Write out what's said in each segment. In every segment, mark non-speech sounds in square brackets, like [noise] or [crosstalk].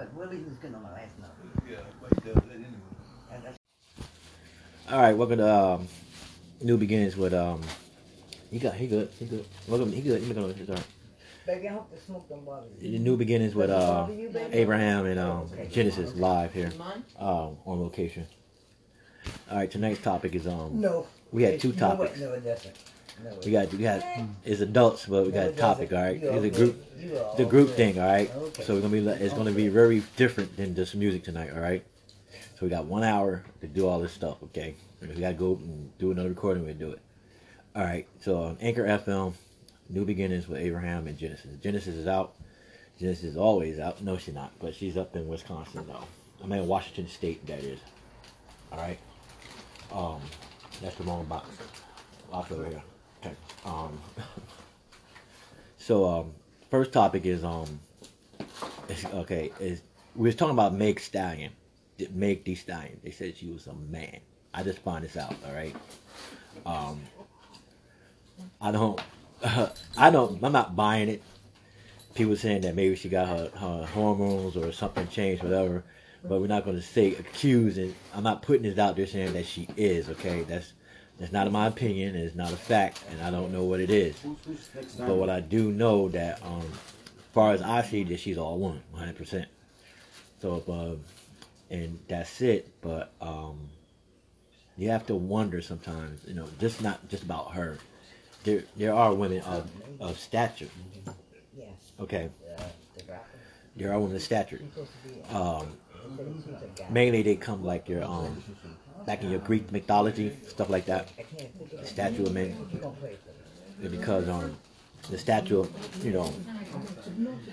but Willie's is good on my last note. Yeah, but he does that anyway. That's All right, welcome to um, New Beginnings with um. He got he good he good. Welcome he good. He good. It's all right. Baby, I hope the smoke don't bother you. New Beginnings with Does uh you. Abraham and um Okay. Genesis live here um on location. All right, tonight's topic is um No. we had two you know what? topics. No, it doesn't. We got we got it's adults, but we got a topic. All right, it's a group good. You are the group thing. All right, so we're gonna be it's gonna be very different than just music tonight. All right, so we got one hour to do all this stuff. Okay, if we gotta go and do another recording, we do it. All right, so on Anchor FM, New Beginnings with Abraham and Genesis. Genesis is out. Genesis is always out. No, she's not, but she's up in Wisconsin though. I'm in Washington State. That is. All right. Um, that's the wrong box. Box over here. Okay. Um. [laughs] so um, first topic is um. Is, okay, is we was talking about Meg Stallion, Meg Thee Stallion. They said she was a man. I just found this out. All right. Um. I don't. [laughs] I don't. I'm not buying it. People saying that maybe she got her, her hormones or something changed, whatever. But we're not going to say accuse, and I'm not putting this out there saying that she is. Okay, that's that's not in my opinion. It's not a fact, and I don't know what it is. But what I do know that, um, as far as I see, that she's all one, 100. percent So, if, uh, and that's it. But um, you have to wonder sometimes. You know, just not just about her. There, there are women of, of stature. Yes. Okay, Uh, there are women of stature. He's supposed to be. Um, they said he's a guy. mainly they come like your um, back in your Greek mythology, stuff like that. It. Statue of men. Because um the statue of you know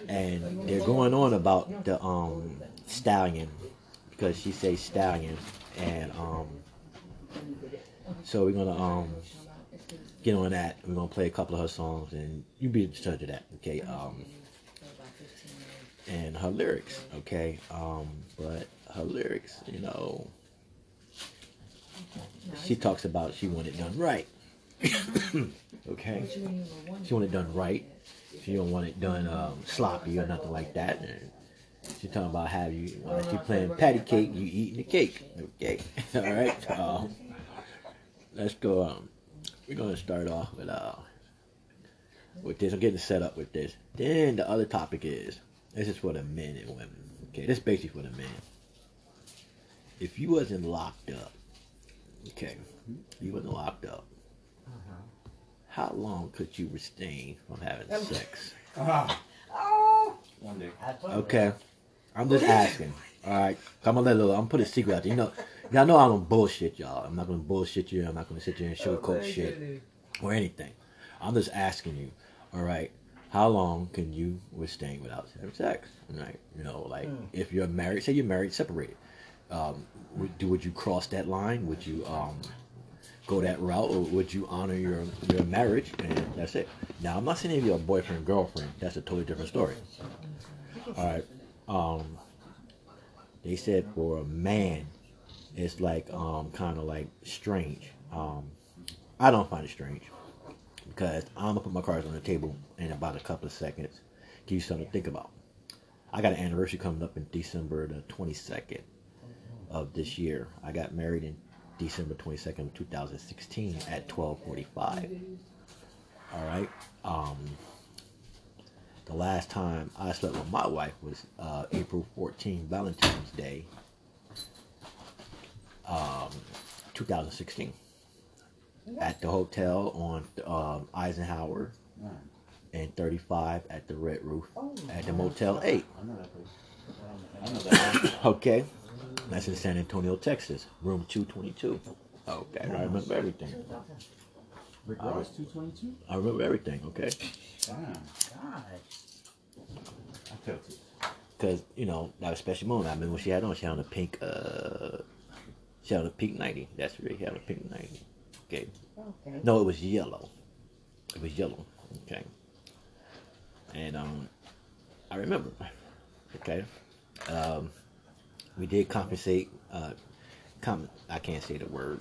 and they're going on about the um stallion because she says stallion and um so we're gonna um get on that we're gonna play a couple of her songs and you be the judge of that okay um and her lyrics okay um but her lyrics you know she talks about she want it done right [coughs] okay she want it done right. She don't want it done um, sloppy or nothing like that. She talking about how you when she playing patty cake, you eating the cake. Okay, [laughs] all right. Um, let's go. Um, we're gonna start off with uh with this. I'm getting set up with this. Then the other topic is this is for the men and women. Okay, this is basically for the men. If you wasn't locked up, okay, you wasn't locked up uh-huh. how long could you restrain from having sex? [laughs] Ah. Oh! One day. Okay, I'm just asking. [laughs] All right, I'm gonna let little. I'm gonna put a secret out there. You know, y'all know I don't bullshit y'all. I'm not gonna bullshit you. I'm not gonna sit there and sugarcoat oh, shit or anything. I'm just asking you. All right, how long can you withstand without having sex? Right, you know, like hmm. if you're married, say you're married, separated. Um, would, do would you cross that line? Would you um, go that route, or would you honor your your marriage and that's it? Now, I'm not saying if you're a boyfriend girlfriend. That's a totally different story. All right. Um, they said for a man, it's like um kind of like strange. Um, I don't find it strange because I'm gonna put my cards on the table in about a couple of seconds. Give you something to think about. I got an anniversary coming up in December the 22nd of this year. I got married in December 22nd, 2016 at 12:45. All right. Um, the last time I slept with my wife was uh, April 14, Valentine's Day, um, 2016, at the hotel on um, Eisenhower and 35 at the Red Roof at the Motel 8. I know that place. I know that. [coughs] Okay. That's in San Antonio, Texas, room 222. Okay, I remember everything. Rick Ross, 222? I remember everything, okay? Damn. God. I felt it. Because, you know, that was a special moment. I remember when she had on, she had on a pink, uh, she had on a pink 90. That's right, she had on a pink 90. Okay. Okay. No, it was yellow. It was yellow. Okay. And, um, I remember. Okay. Um, we did compensate, uh, com- I can't say the word.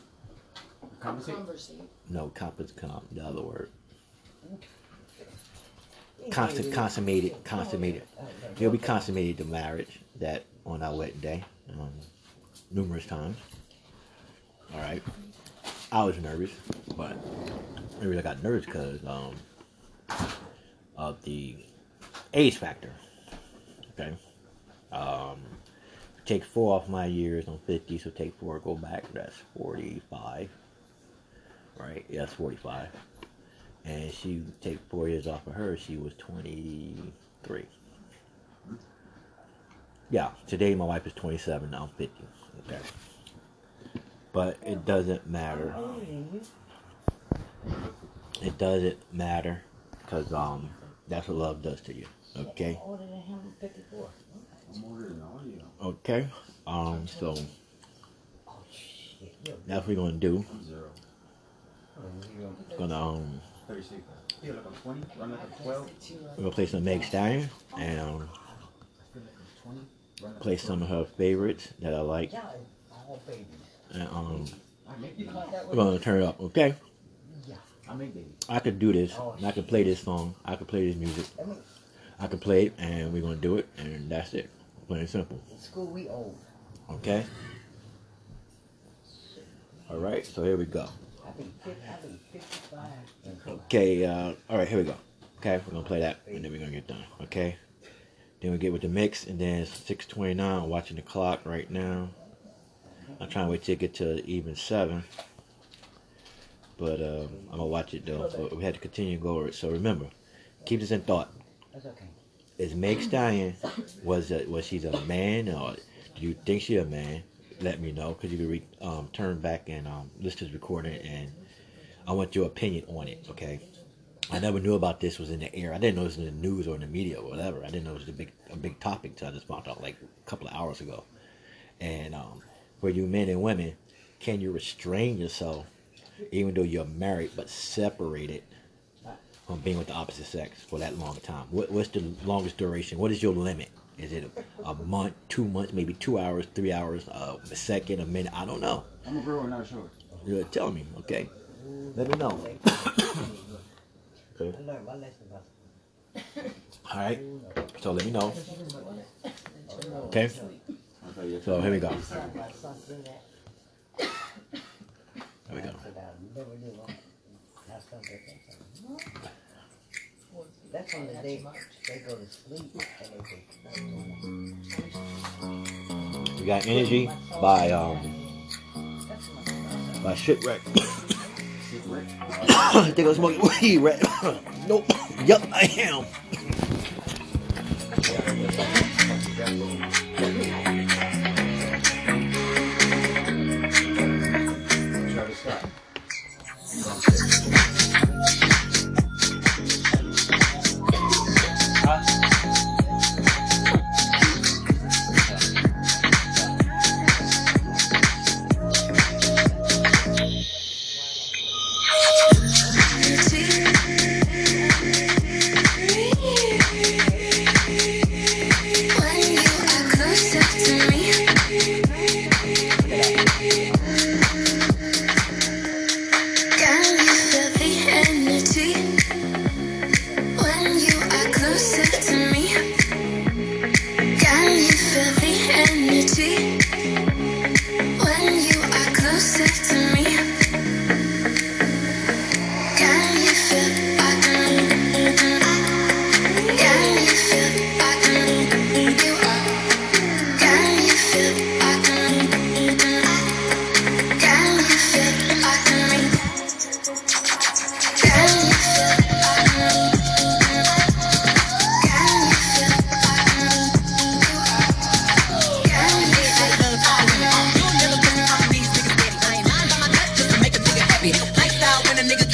Conversation. Conversate. No, compens, com, the other word. constant, consummated, consummated. It'll be consummated the marriage that on our wedding day, um, numerous times. All right. I was nervous, but maybe I got nervous because um, of the age factor. Okay. Um, take four off my years. I'm 50, so take four, go back. That's 45. Right? Yeah, that's 45. And she take four years off of her. She was 23. Yeah, today my wife is 27. I'm 50. Okay. But it doesn't matter. It doesn't matter because um, that's what love does to you. Okay. Older than him, 54. I'm older than all you. Okay. Um. So that's what we're gonna do. Zero. Gonna um, 36. Feel like I'm 20. Run like I'm 12. we're gonna play some Meg Stallion and um, I feel like I'm 20. Run like play some of her favorites that I like. Y'all all babies. And um, 12. I make You babies. caught that we're gonna turn it up. Okay. Yeah. I make babies. I could do this. I could play this song. I could play this music. I could play it, and we're gonna do it, and that's it. Plain and simple. in school we old. Okay. All right. So here we go. I be 50, I be 55. Okay, uh, all right, here we go. Okay, we're gonna play that, and then we're gonna get done. Okay, then we get with the mix, and then it's 6:29. I'm watching the clock right now. I'm trying to wait till it get to even seven, but um, I'm gonna watch it though. So we had to continue to go over it. So remember, keep this in thought. That's okay. Is Meg Stallion was a, was she's a man, or do you think she a man? Let me know, cause you can re- um, turn back and um, listen to this recording, and I want your opinion on it. Okay. I never knew about this was in the air. I didn't know it was in the news or in the media or whatever. I didn't know it was a big a big topic till I just found out like a couple of hours ago. And um, for you men and women, can you restrain yourself even though you're married but separated from being with the opposite sex for that long time? What, what's the longest duration? What is your limit? Is it a, a month, two months, maybe two hours, three hours, uh, a second, a minute? I don't know. I'm a grower, not a shower. You're tell me, okay? Let me know. [coughs] Okay. I learned my lesson about All right. So let me know. Okay. I'll tell you. So here we go. something about something that Here we go. That I never knew. That's something. That's on the day they go to sleep and they go. We got energy by um That's my by shipwreck. Secret. [coughs] I think I'm smoking weed, right? [coughs] nope. Yup, I am.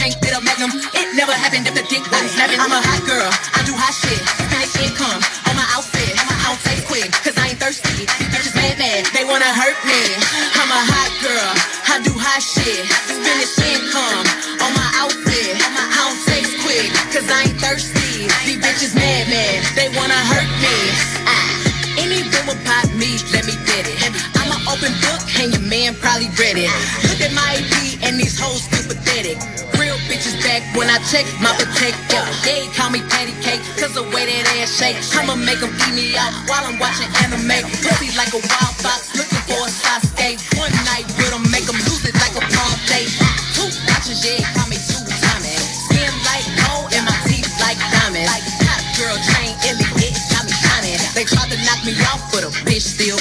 A fit a magnum. It never happened if the dick wasn't snapping. I'm a hot girl. I do hot shit. Nice income on my outfit. I don't take quick cause I ain't thirsty. These bitches mad mad. They wanna hurt me. I'm a hot girl. I do hot shit. Finish income on my outfit. I don't take quick cause I ain't thirsty. These bitches mad mad. They wanna hurt me. Ah. Any bill about me, let me get it. I'm an open book, and your man probably read it. Look at my EP, and these hoes feel pathetic back when I check my protector. They call me patty cake, cause the way that ass shake. I'ma make them eat me out while I'm watching anime. Pussy like a wild fox, looking for a Sasuke. One night with them, make them lose it like a parlay. Two watches, yeah, call me two timing. Skin like gold and my teeth like diamonds. Hot girl train in the it got me shining. They tried to knock me off, but a bitch still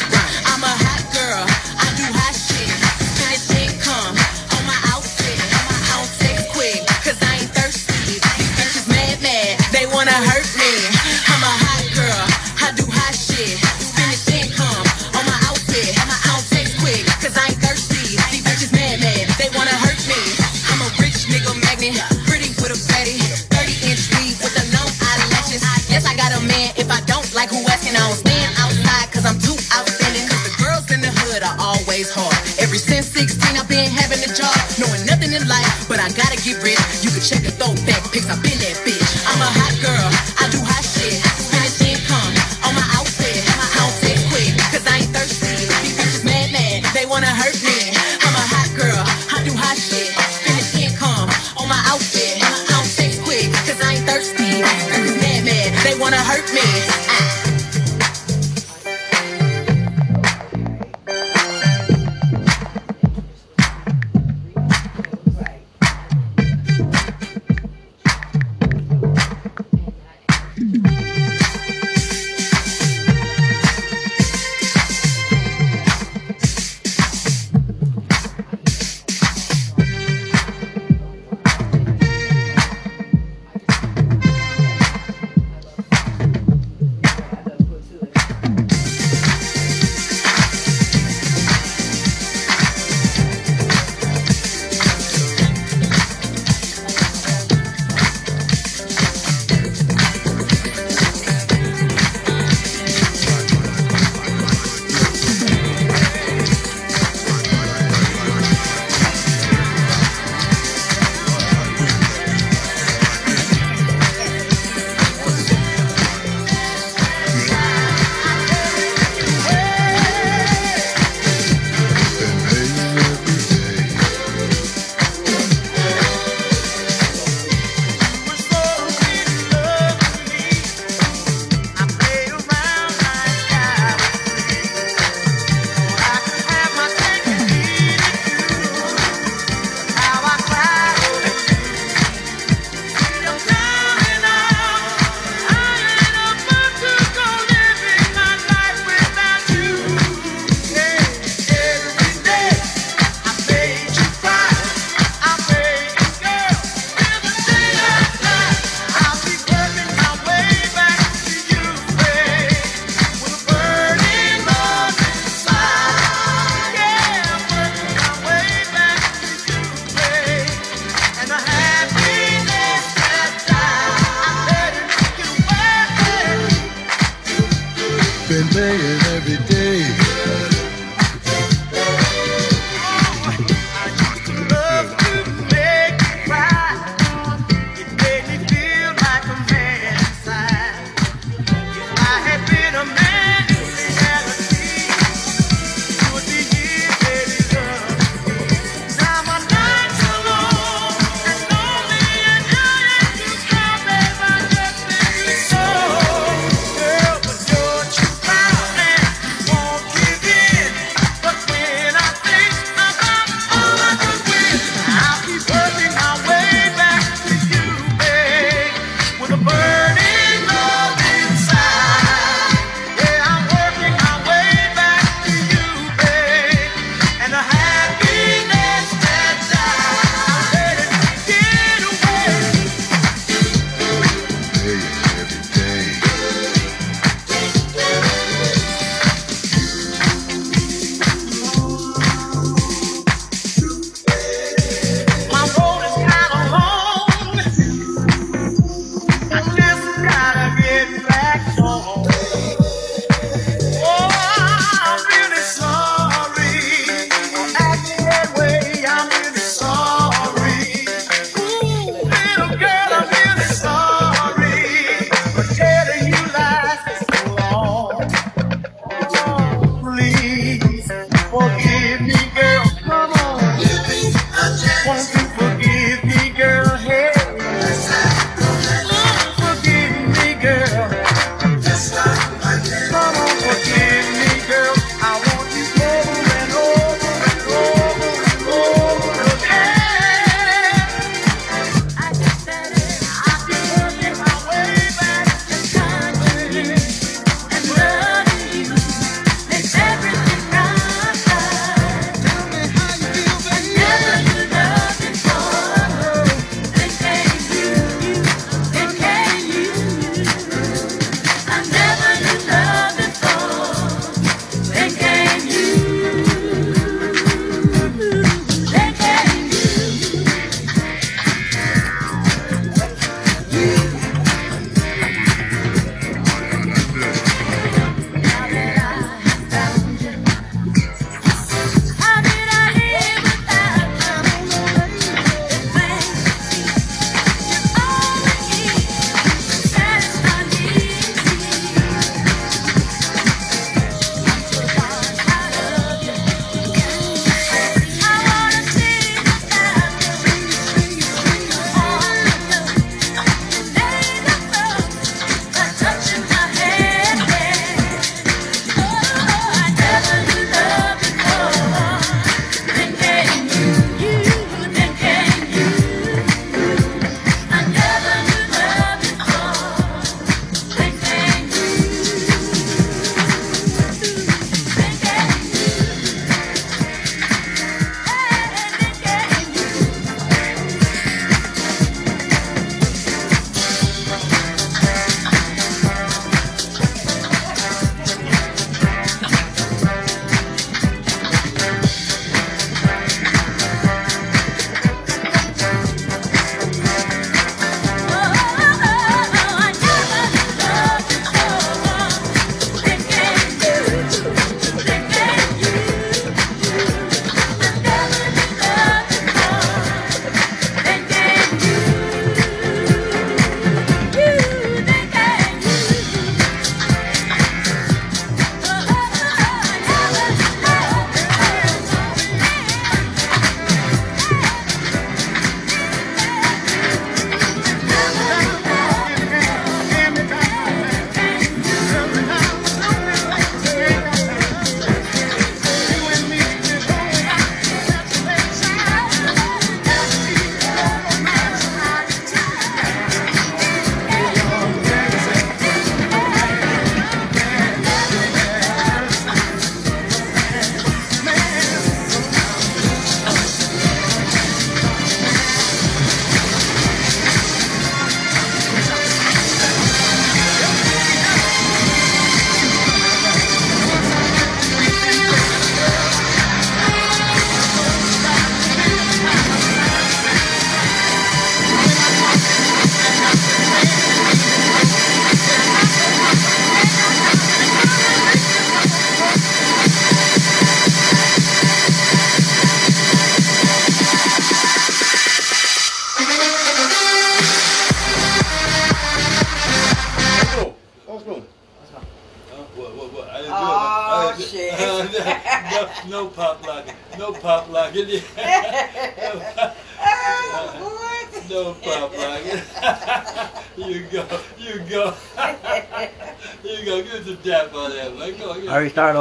say it.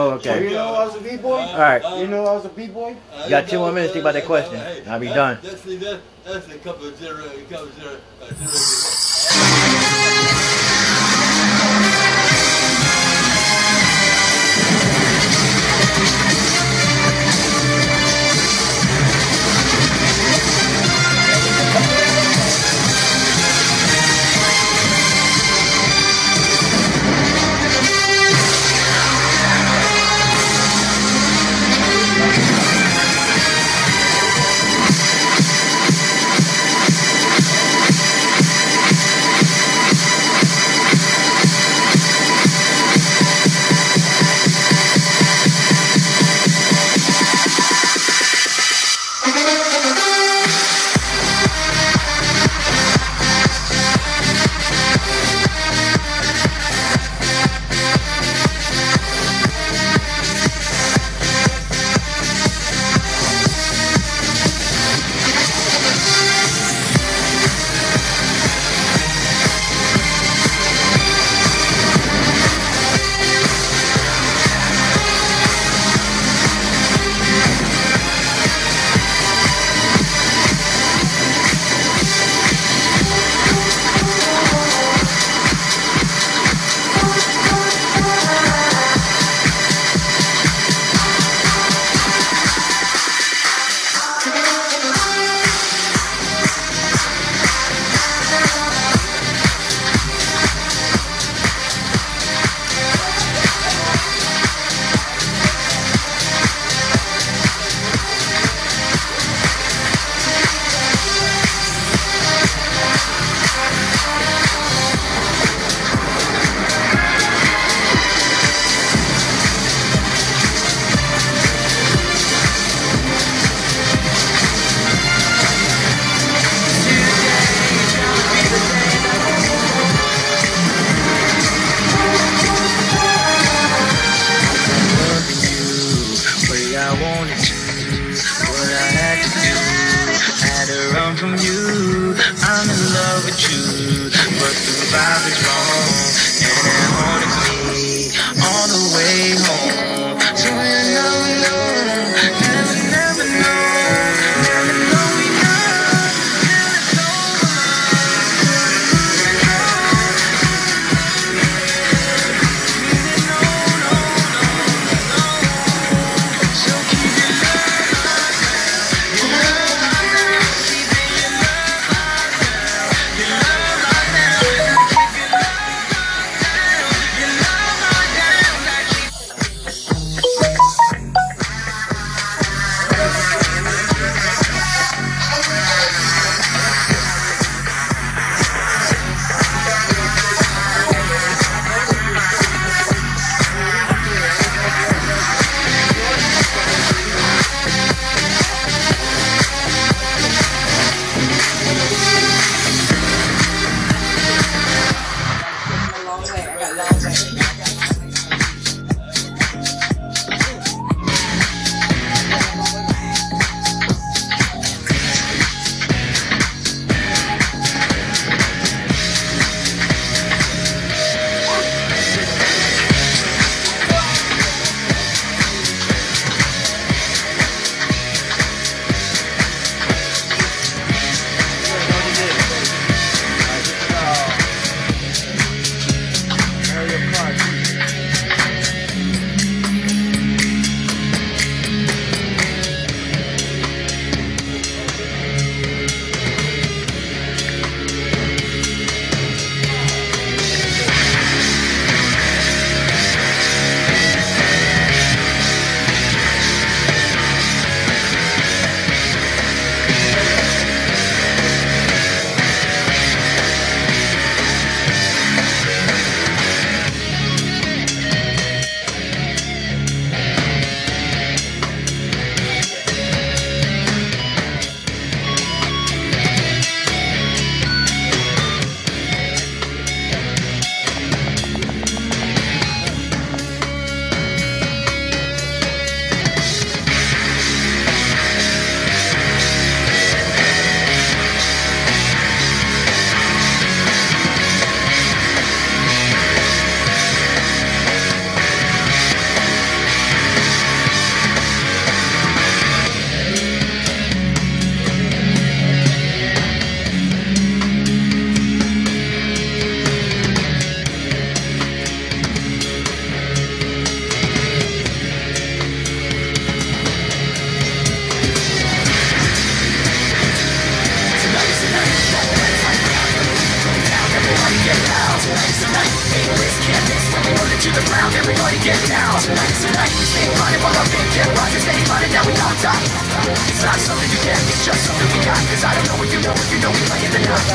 Oh, Okay. you know I was a b-boy? Uh, right. uh, You know I was a b-boy? uh, You got two more minutes to think about that uh, question. hey, I'll be that- done. That's, see, that, that's a couple of generations. A couple of gener- uh, generations.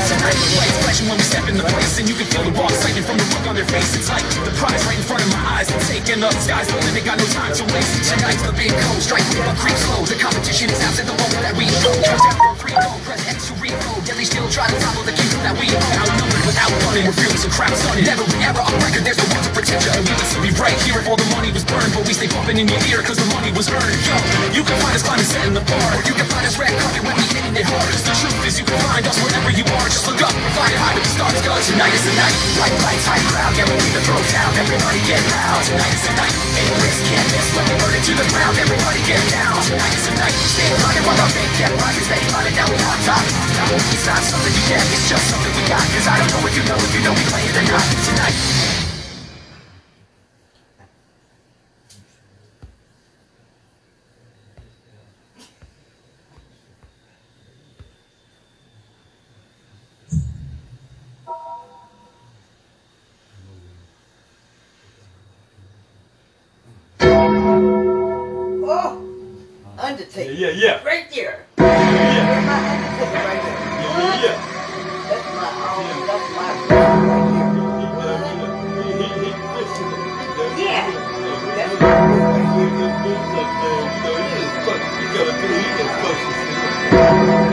Playing the lights flashing when we step in the place, and you can feel the raw excitement from the look on their face. It's like the prize right in front of my eyes, and taking up sky's the limit, got no time to waste. Tonight's the big code, strike through our creep slow. The competition is out at the moment that we go. Count down from three, go, press X to reload. Deadly still try to follow the kingdom that we own. Outnumbered without running, we're feeling some crowd stunning. Never an error on record, there's no one to protect you. We would still be right here if all the money was burned, but we stay bumping in your ear cause the money was earned. Yo, you can find us climbing, setting the bar, or you can find us red carpet when we hitting it hard. 'Cause the truth is, you can find us wherever you are. Just look up, flying high with the stars, cause tonight is the night. Bright lights, high crowd, yeah, we need to throw down. Everybody get loud. Tonight is the night. Risk, can't miss when we burn it to the ground. Everybody get down. Tonight is the night. Stay running while our big get rising, stay running, now we on top. It's not something you get, it's just something we got. Cause I don't know if you know if you know we play it or not. Tonight. Yeah, yeah, Right there. yeah, That's my Undertaker right there. yeah, yeah. That's my, um, that's my right here. Yeah. That's my right here. But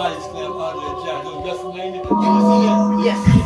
That? Yes.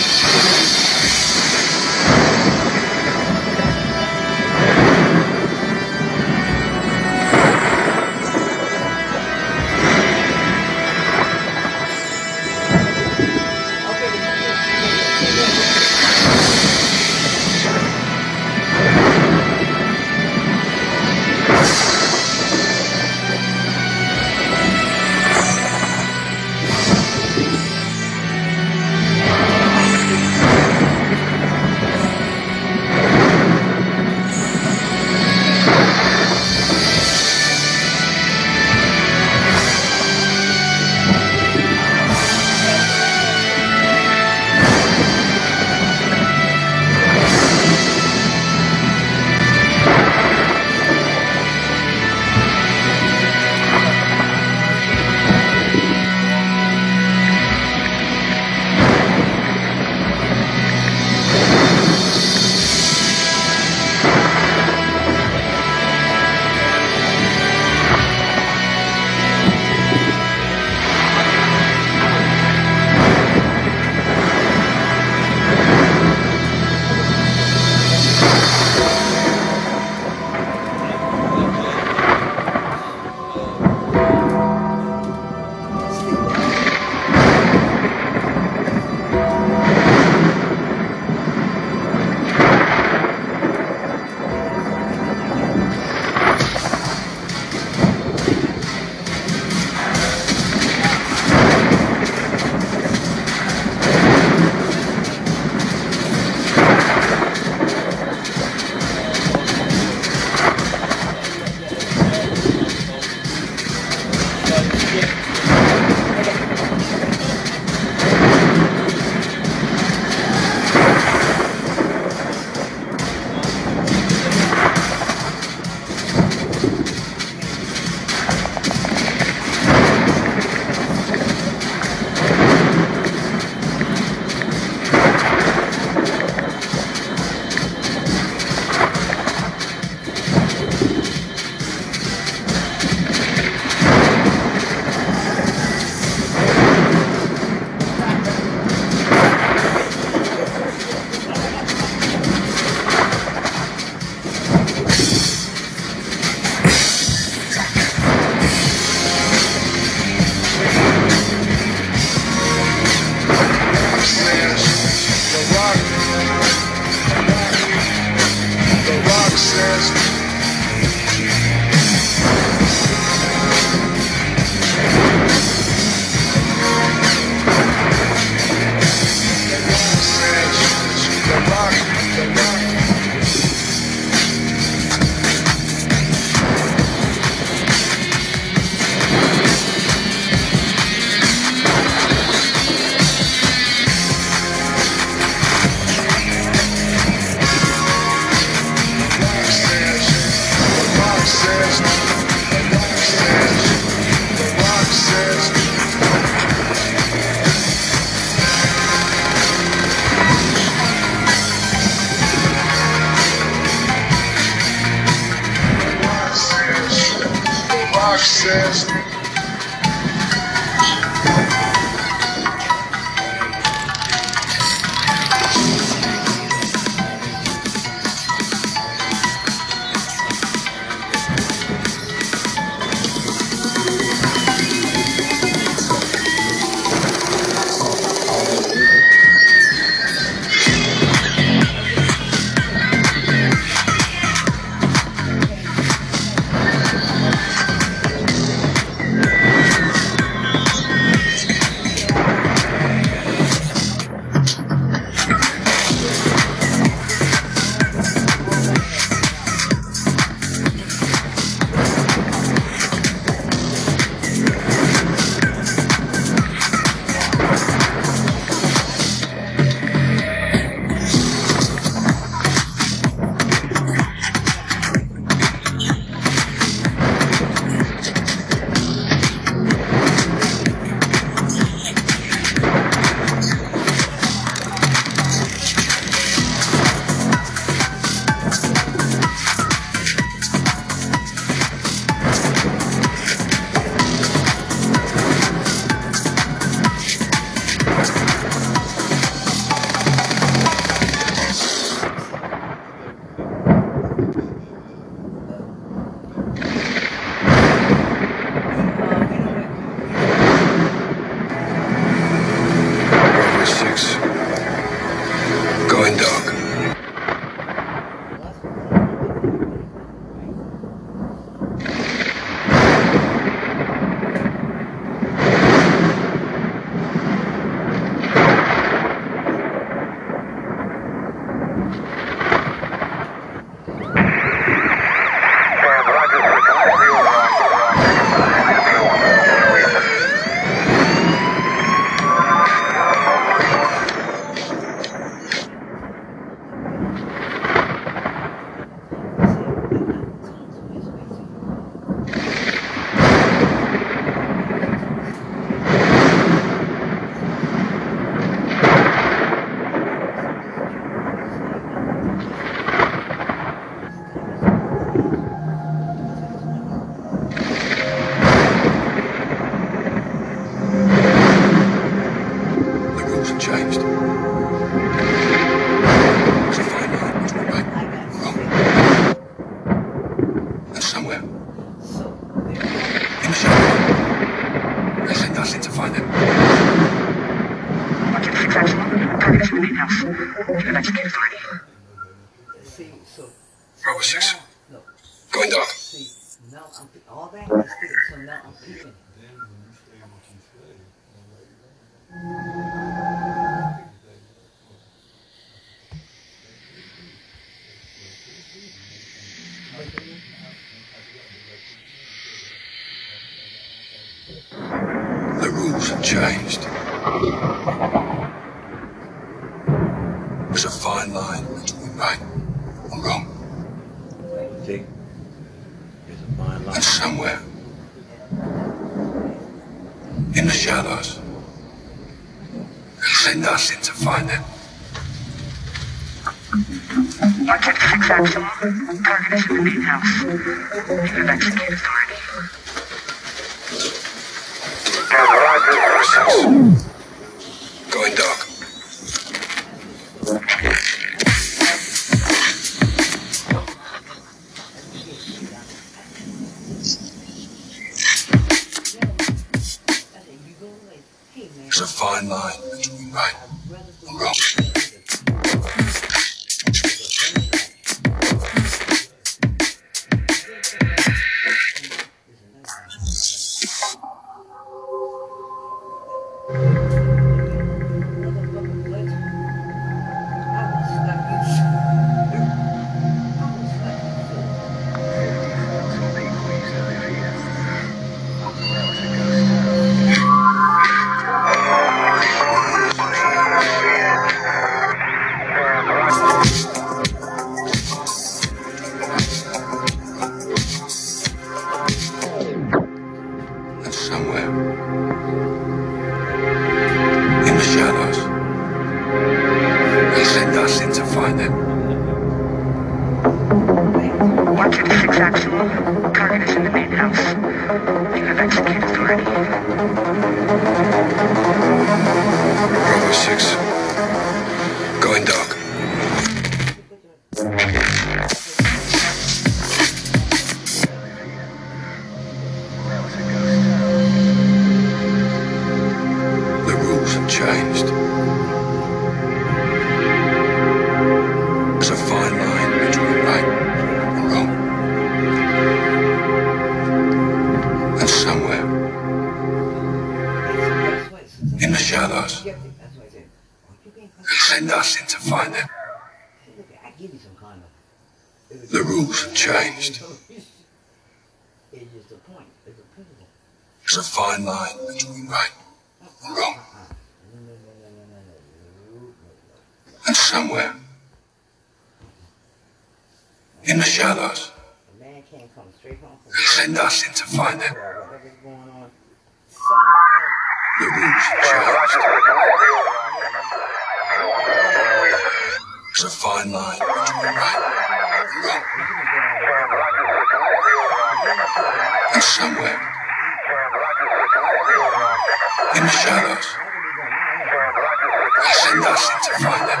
since I found them.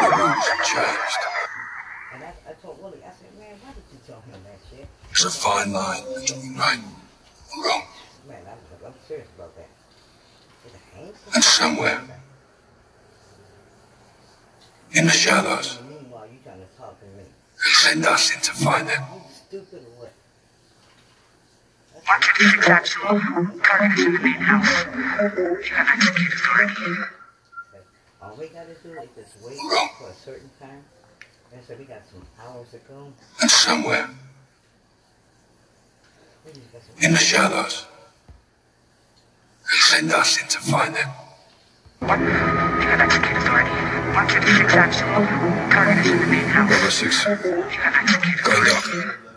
The rules have changed. There's a fine line between right and wrong. And somewhere, in the shadows, they send us in to find them. You stupid or what? One fifty-six Absolute. Target in the main house. You have execute authority. All we gotta do is just wait for a certain time. And so we got some hours to go. And somewhere in the shadows, they send us in to find them. One. You have execute authority. One fifty-six Absolute. Target is in the main house. Number six, You have up.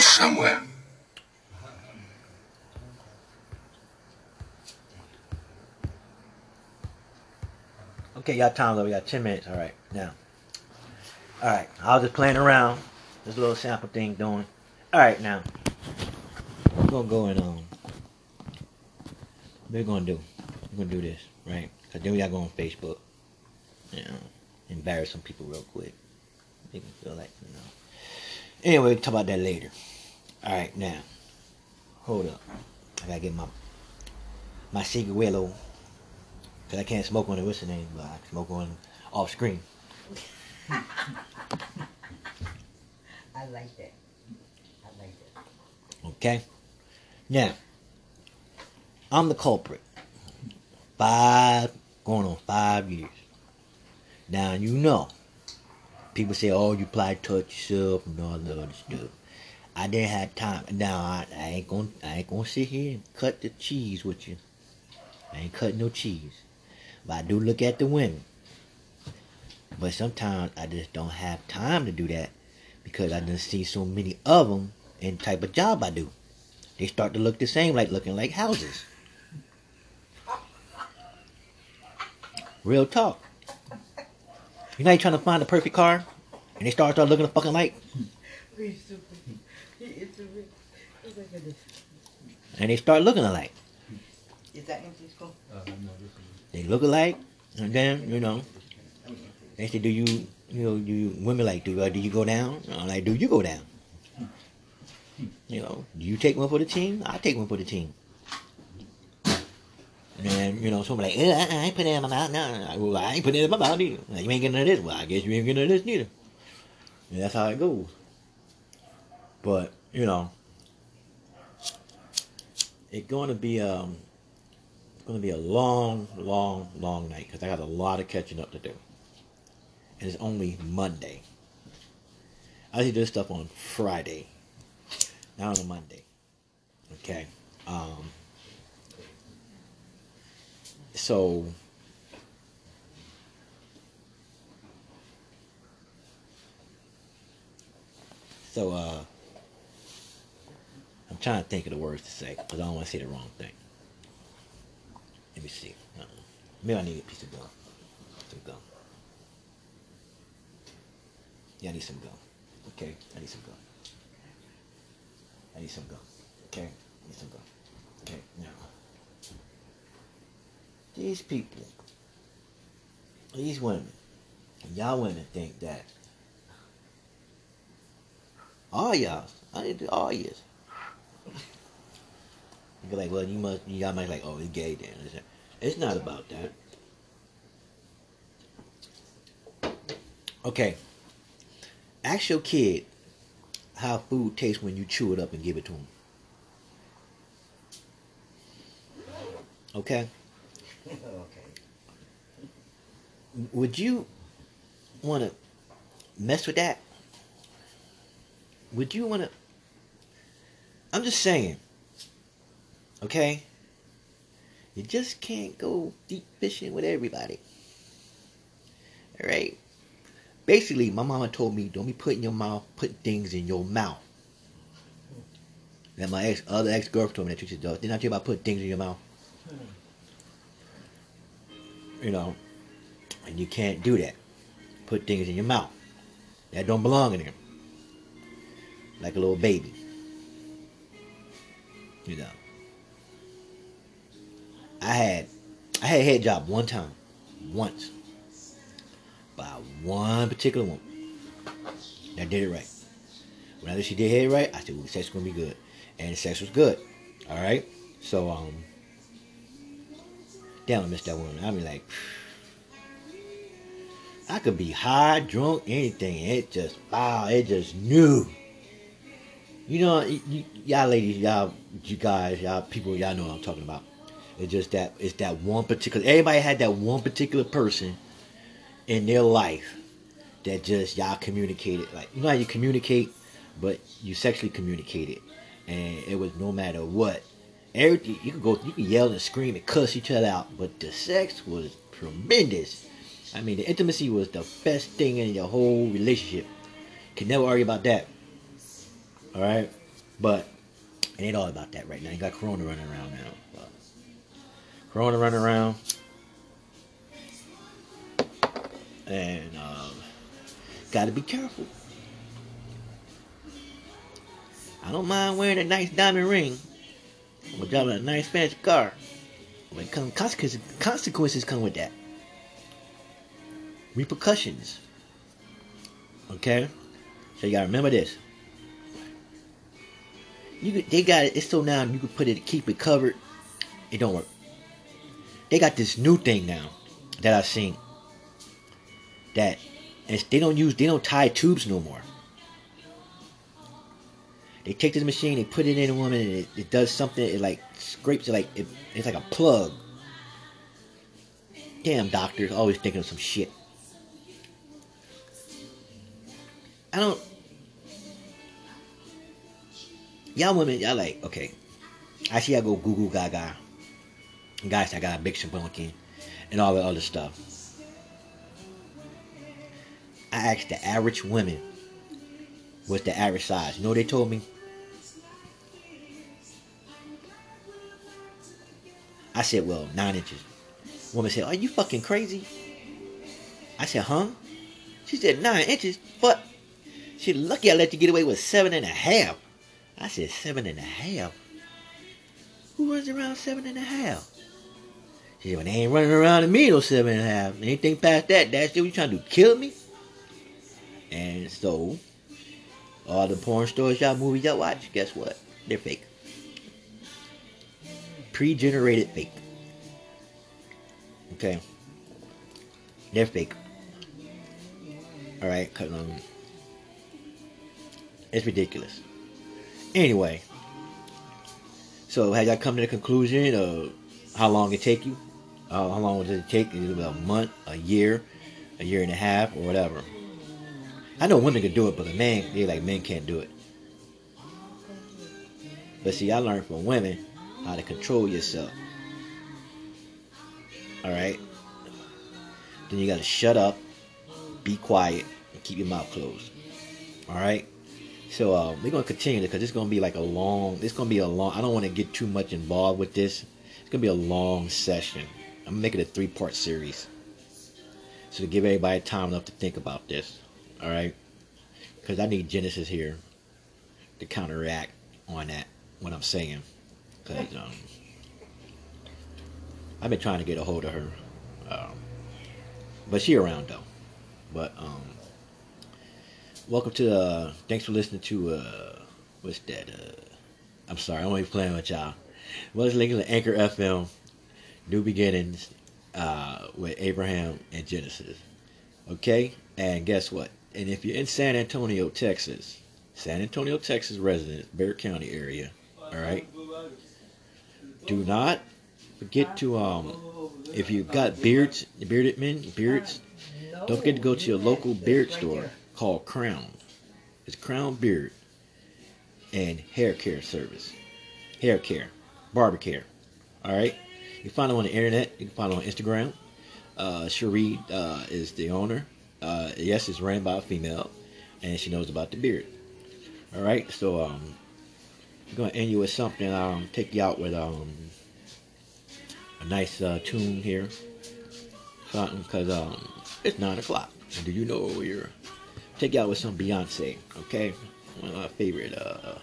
Somewhere Okay, y'all time's up. We got 10 minutes. All right, now. All right, I was just playing around. This little sample thing doing. All right, now. We're going to go and, um, we're going to do. We're going to do this, right? Because then we got to go on Facebook. You know, embarrass some people real quick. Make them feel like, you know. Anyway, we'll talk about that later. All right, now. Hold up. I got to get my, my secret willow Cause I can't smoke on the what's the name, but I can smoke on off screen. [laughs] I like that. I like that. Okay? Now, I'm the culprit. Five, going on five years. Now, you know, people say, oh, you probably touch yourself and all that other stuff. I didn't have time. Now, I, I ain't gonna, I ain't gonna sit here and cut the cheese with you. I ain't cutting no cheese. But I do look at the women. But sometimes I just don't have time to do that because I done see so many of them in the type of job I do. They start to look the same, like looking like houses. Real talk. You know, you trying to find the perfect car, and they start start looking the fucking like, He's stupid. He is stupid. Look at this. and they start looking alike. Is that empty school? They look alike, and then you know, they say, "Do you, you know, do you, women like do uh, do you go down?" I'm like, "Do you go down?" You know, do you take one for the team? I take one for the team. And you know, somebody like, eh, I, I ain't putting it in my mouth. No. Well, I ain't putting it in my mouth either. Like, you ain't getting none of this. Well, I guess you ain't getting none of this neither. And that's how it goes. But you know, it's going to be um, going to be a long, long, long night because I got a lot of catching up to do. And it's only Monday. I do this stuff on Friday, not on a Monday. Okay. Um, so so uh I'm trying to think of the words to say because I don't want to say the wrong thing. Let me see. Uh-uh. Maybe I need a piece of gum. Some gum. Yeah, I need some gum. Okay, I need some gum. I need some gum. Okay, I need some gum. Okay, now. These people, these women, y'all women think that all y'all, I need to all yous. You be like, well, you must, y'all might like, oh, it's gay then. It's not about that. Okay. Ask your kid how food tastes when you chew it up and give it to him. Okay? [laughs] okay. Would you want to mess with that? Would you want to? I'm just saying. Okay? You just can't go deep fishing with everybody. Alright? Basically, my mama told me don't be putting your mouth, putting things in your mouth. And my ex, other ex girlfriend told me that she said, didn't I tell you about putting things in your mouth? Hmm. You know, and you can't do that. Put things in your mouth. That don't belong in there. Like a little baby. You know. I had I had a head job one time. Once. By one particular woman. That did it right. Whenever she did it right, I said, well, sex is gonna be good. And sex was good. Alright? So um damn I miss that woman. I mean like I could be high, drunk, anything. It just, wow, it just knew. You know, y- y- y'all ladies, y'all, you guys, y'all people, y'all know what I'm talking about. It's just that, it's that one particular, everybody had that one particular person in their life that just, y'all communicated. Like, you know how you communicate, but you sexually communicated. And it was no matter what. Everything, you could go, you could yell and scream and cuss each other out, but the sex was tremendous. I mean, the intimacy was the best thing in your whole relationship. Can never argue about that. All right, but it ain't all about that right now. You got Corona running around now. Corona running around, and um, got to be careful. I don't mind wearing a nice diamond ring or driving a nice fancy car. But come consequences, consequences come with that repercussions. Okay, so you gotta remember this. You they got it. It's so now you can put it, keep it covered. It don't work. They got this new thing now that I've seen. That they don't use, they don't tie tubes no more. They take this machine, they put it in a woman, and it, it does something. It like scrapes it like it, it's like a plug. Damn doctors, always thinking of some shit. I don't. Y'all women, y'all like, okay. I see y'all go Google Gaga. Guys, I got a big shabunkin and all the other stuff. I asked the average women what's the average size. You know what they told me? I said, well, nine inches. Woman said, are you fucking crazy? I said, huh? She said, nine inches? But she lucky I let you get away with seven and a half. I said, seven and a half? Who runs around seven and a half? She said, well, they ain't running around to me no seven and a half. Anything past that, that's what you trying to kill me? And so, all the porn stars y'all movies y'all watch, guess what? They're fake. Pre-generated fake. Okay. They're fake. Alright, cause um it's ridiculous. Anyway. So had y'all come to the conclusion of how long it take you? Uh, how long does it take? Is it a month, a year, a year and a half, or whatever? I know women can do it, but a man, they like men can't do it. But see, I learned from women how to control yourself. Alright? Then you gotta shut up, be quiet, and keep your mouth closed. Alright? So uh, we're gonna continue because it's gonna be like a long. It's gonna be a long. I don't want to get too much involved with this. It's gonna be a long session. I'm gonna make it a three-part series, so to give everybody time enough to think about this. All right, because I need Genesis here to counteract on that what I'm saying. Because um, I've been trying to get a hold of her, um, but she around though. But um, welcome to uh thanks for listening to uh what's that uh i'm sorry i'm only playing with y'all. Well linking to anchor fm new beginnings uh with abraham and genesis. Okay? And guess what? And if you're in san antonio texas san antonio texas residents Bexar county area all right do not forget to um if you've got beards, bearded men, beards, don't forget to go to your local beard store called Crown. It's Crown Beard and Hair Care Service. Hair care, barber care. All right. You can find them on the internet. You can find them on Instagram. Uh, Cherie uh, is the owner. Uh, yes, it's ran by a female, and she knows about the beard. All right. So um, I'm gonna end you with something. Um, take you out with um a nice uh, tune here. Something because um it's nine o'clock. And do you know we're take you out with some Beyonce? Okay, one of my favorite uh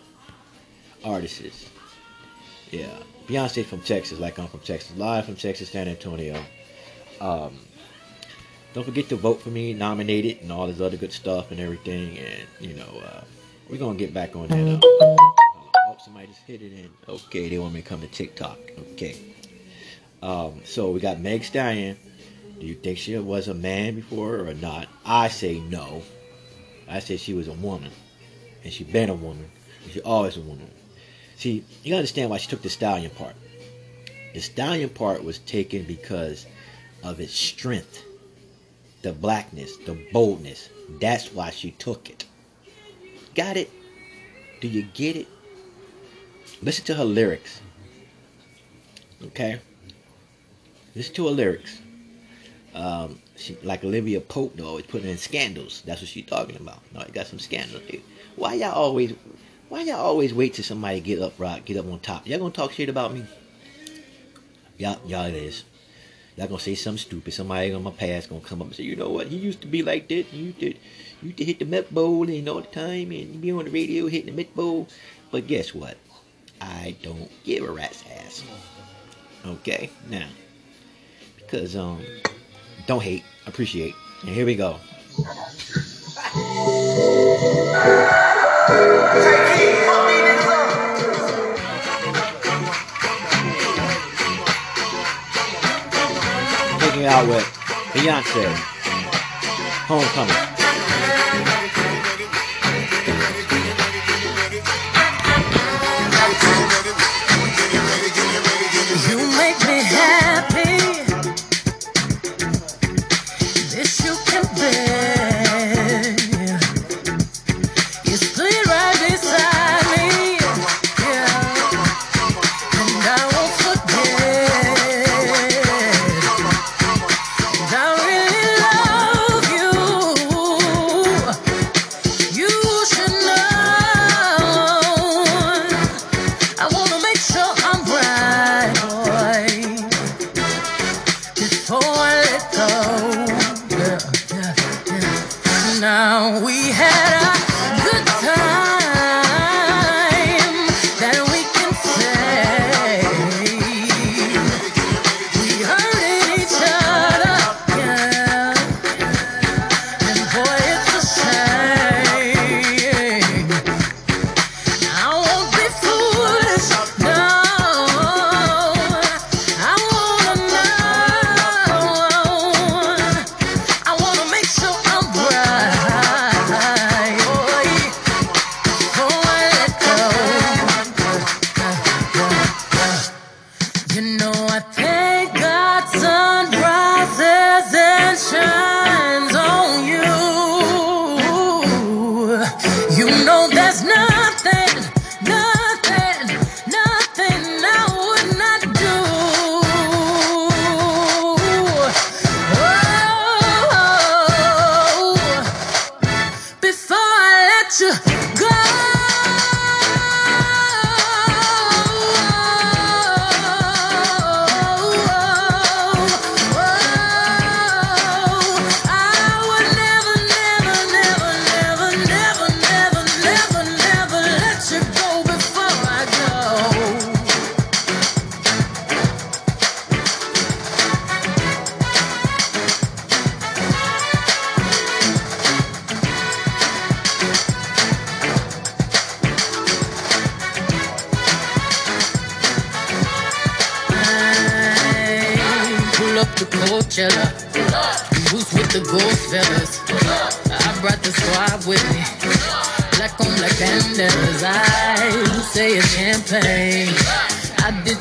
artists. Yeah, Beyonce from Texas, like I'm from Texas, live from Texas, San Antonio. Um, don't forget to vote for me, nominate it, and all this other good stuff and everything. And you know, uh, we're gonna get back on that. Uh, somebody just hit it in. Okay, they want me to come to TikTok. Okay. Um, so we got Meg Stallion. Do you think she was a man before or not? I say no. I say she was a woman, and she been a woman, and she always a woman. See, you gotta understand why she took the stallion part. The stallion part was taken because of its strength, the blackness, the boldness. That's why she took it. Got it? Do you get it? Listen to her lyrics. Okay? Listen to her lyrics. Um, she, like Olivia Pope, though, always putting in scandals. That's what she's talking about. No, you got some scandals. Dude. Why y'all always, why y'all always wait till somebody get up, rock, get up on top? Y'all gonna talk shit about me? Y'all, y'all it is. Y'all gonna say something stupid. Somebody on my past gonna come up and say, you know what? He used to be like that. He used to, used to hit the Met Bowl and all the time, and be on the radio hitting the Met Bowl. But guess what? I don't give a rat's ass. Okay, now because um, don't hate, appreciate. And here we go. Taking out with Beyonce, Homecoming.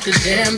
The damn